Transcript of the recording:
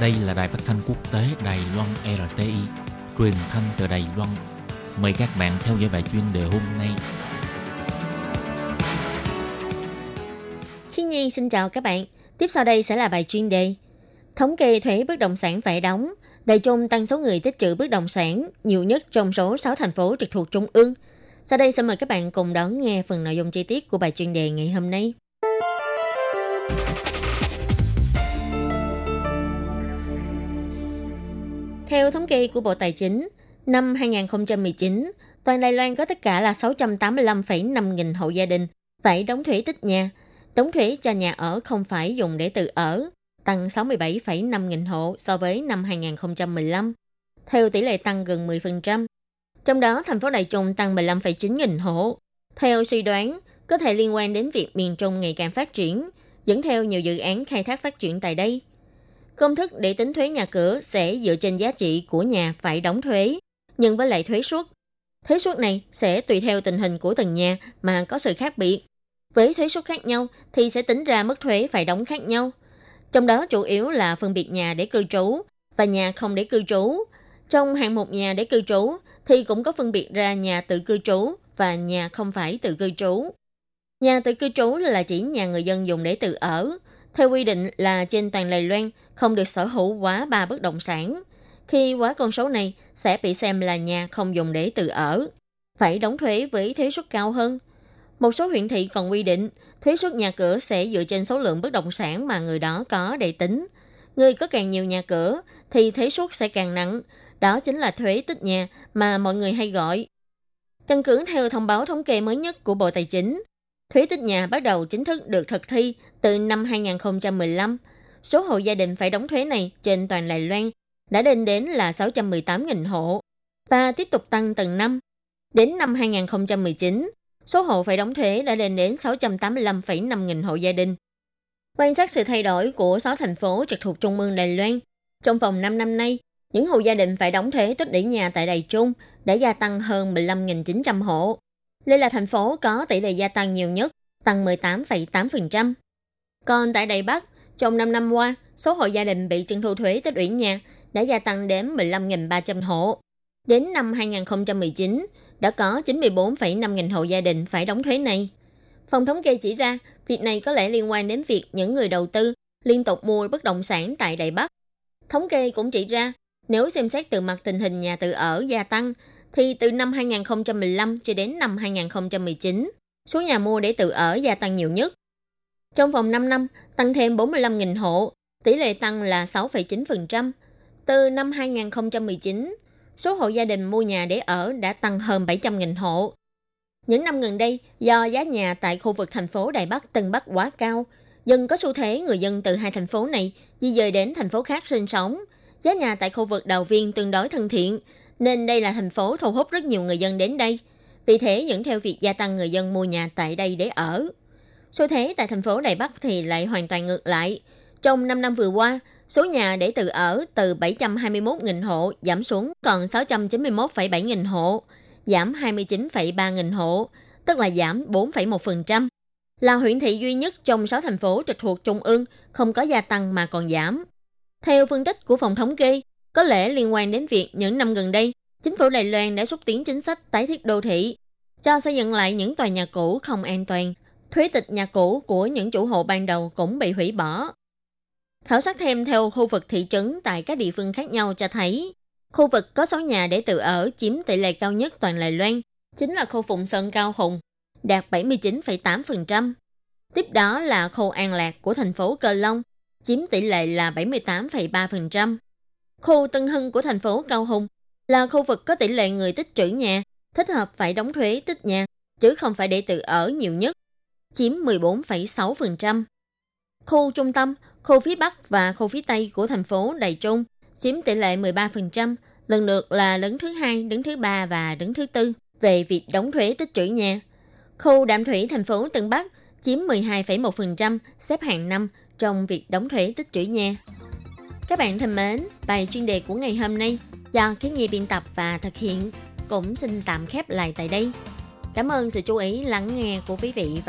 Đây là đài phát thanh quốc tế Đài Loan RTI, truyền thanh từ Đài Loan. Mời các bạn theo dõi bài chuyên đề hôm nay. Khi Nhi xin chào các bạn. Tiếp sau đây sẽ là bài chuyên đề. Thống kê thuế bất động sản phải đóng. Đài Trung tăng số người tích trữ bất động sản nhiều nhất trong số 6 thành phố trực thuộc Trung ương. Sau đây xin mời các bạn cùng đón nghe phần nội dung chi tiết của bài chuyên đề ngày hôm nay. Theo thống kê của Bộ Tài chính, năm 2019, toàn Đài Loan có tất cả là 685,5 nghìn hộ gia đình phải đóng thuế tích nhà. Đóng thuế cho nhà ở không phải dùng để tự ở, tăng 67,5 nghìn hộ so với năm 2015, theo tỷ lệ tăng gần 10%. Trong đó, thành phố Đài Trung tăng 15,9 nghìn hộ. Theo suy đoán, có thể liên quan đến việc miền Trung ngày càng phát triển, dẫn theo nhiều dự án khai thác phát triển tại đây. Công thức để tính thuế nhà cửa sẽ dựa trên giá trị của nhà phải đóng thuế, nhưng với lại thuế suất. Thuế suất này sẽ tùy theo tình hình của từng nhà mà có sự khác biệt. Với thuế suất khác nhau thì sẽ tính ra mức thuế phải đóng khác nhau. Trong đó chủ yếu là phân biệt nhà để cư trú và nhà không để cư trú. Trong hạng mục nhà để cư trú thì cũng có phân biệt ra nhà tự cư trú và nhà không phải tự cư trú. Nhà tự cư trú là chỉ nhà người dân dùng để tự ở, theo quy định là trên toàn Đài Loan không được sở hữu quá 3 bất động sản. Khi quá con số này sẽ bị xem là nhà không dùng để tự ở, phải đóng thuế với thuế suất cao hơn. Một số huyện thị còn quy định thuế suất nhà cửa sẽ dựa trên số lượng bất động sản mà người đó có để tính. Người có càng nhiều nhà cửa thì thuế suất sẽ càng nặng. Đó chính là thuế tích nhà mà mọi người hay gọi. Căn cứ theo thông báo thống kê mới nhất của Bộ Tài chính, Thuế tích nhà bắt đầu chính thức được thực thi từ năm 2015. Số hộ gia đình phải đóng thuế này trên toàn Đài Loan đã lên đến là 618.000 hộ và tiếp tục tăng từng năm. Đến năm 2019, số hộ phải đóng thuế đã lên đến 685,5 nghìn hộ gia đình. Quan sát sự thay đổi của 6 thành phố trực thuộc Trung ương Đài Loan, trong vòng 5 năm nay, những hộ gia đình phải đóng thuế tích lũy nhà tại Đài Trung đã gia tăng hơn 15.900 hộ. Đây là thành phố có tỷ lệ gia tăng nhiều nhất, tăng 18,8%. Còn tại Đài Bắc, trong 5 năm qua, số hộ gia đình bị trưng thu thuế tích ủy nhà đã gia tăng đến 15.300 hộ. Đến năm 2019, đã có 94,5 nghìn hộ gia đình phải đóng thuế này. Phòng thống kê chỉ ra, việc này có lẽ liên quan đến việc những người đầu tư liên tục mua bất động sản tại Đài Bắc. Thống kê cũng chỉ ra, nếu xem xét từ mặt tình hình nhà tự ở gia tăng, thì từ năm 2015 cho đến năm 2019, số nhà mua để tự ở gia tăng nhiều nhất. Trong vòng 5 năm, tăng thêm 45.000 hộ, tỷ lệ tăng là 6,9%. Từ năm 2019, số hộ gia đình mua nhà để ở đã tăng hơn 700.000 hộ. Những năm gần đây, do giá nhà tại khu vực thành phố Đài Bắc, Tân Bắc quá cao, dần có xu thế người dân từ hai thành phố này di dời đến thành phố khác sinh sống. Giá nhà tại khu vực Đào Viên tương đối thân thiện, nên đây là thành phố thu hút rất nhiều người dân đến đây. Vì thế dẫn theo việc gia tăng người dân mua nhà tại đây để ở. Số thế tại thành phố Đài Bắc thì lại hoàn toàn ngược lại. Trong 5 năm vừa qua, số nhà để tự ở từ 721.000 hộ giảm xuống còn 691,7 nghìn hộ, giảm 29,3 nghìn hộ, tức là giảm 4,1%. Là huyện thị duy nhất trong 6 thành phố trực thuộc Trung ương không có gia tăng mà còn giảm. Theo phân tích của phòng thống kê, có lẽ liên quan đến việc những năm gần đây, chính phủ Đài Loan đã xúc tiến chính sách tái thiết đô thị, cho xây dựng lại những tòa nhà cũ không an toàn. Thuế tịch nhà cũ của những chủ hộ ban đầu cũng bị hủy bỏ. Khảo sát thêm theo khu vực thị trấn tại các địa phương khác nhau cho thấy, khu vực có số nhà để tự ở chiếm tỷ lệ cao nhất toàn Đài Loan, chính là khu Phụng Sơn Cao Hùng, đạt 79,8%. Tiếp đó là khu An Lạc của thành phố Cờ Long, chiếm tỷ lệ là 78,3%. Khu Tân Hưng của thành phố Cao Hùng là khu vực có tỷ lệ người tích trữ nhà, thích hợp phải đóng thuế tích nhà, chứ không phải để tự ở nhiều nhất, chiếm 14,6%. Khu trung tâm, khu phía Bắc và khu phía Tây của thành phố Đài Trung chiếm tỷ lệ 13%, lần lượt là đứng thứ hai, đứng thứ ba và đứng thứ tư về việc đóng thuế tích trữ nhà. Khu đạm thủy thành phố Tân Bắc chiếm 12,1%, xếp hạng năm trong việc đóng thuế tích trữ nhà. Các bạn thân mến, bài chuyên đề của ngày hôm nay do Kiến Nhi biên tập và thực hiện cũng xin tạm khép lại tại đây. Cảm ơn sự chú ý lắng nghe của quý vị và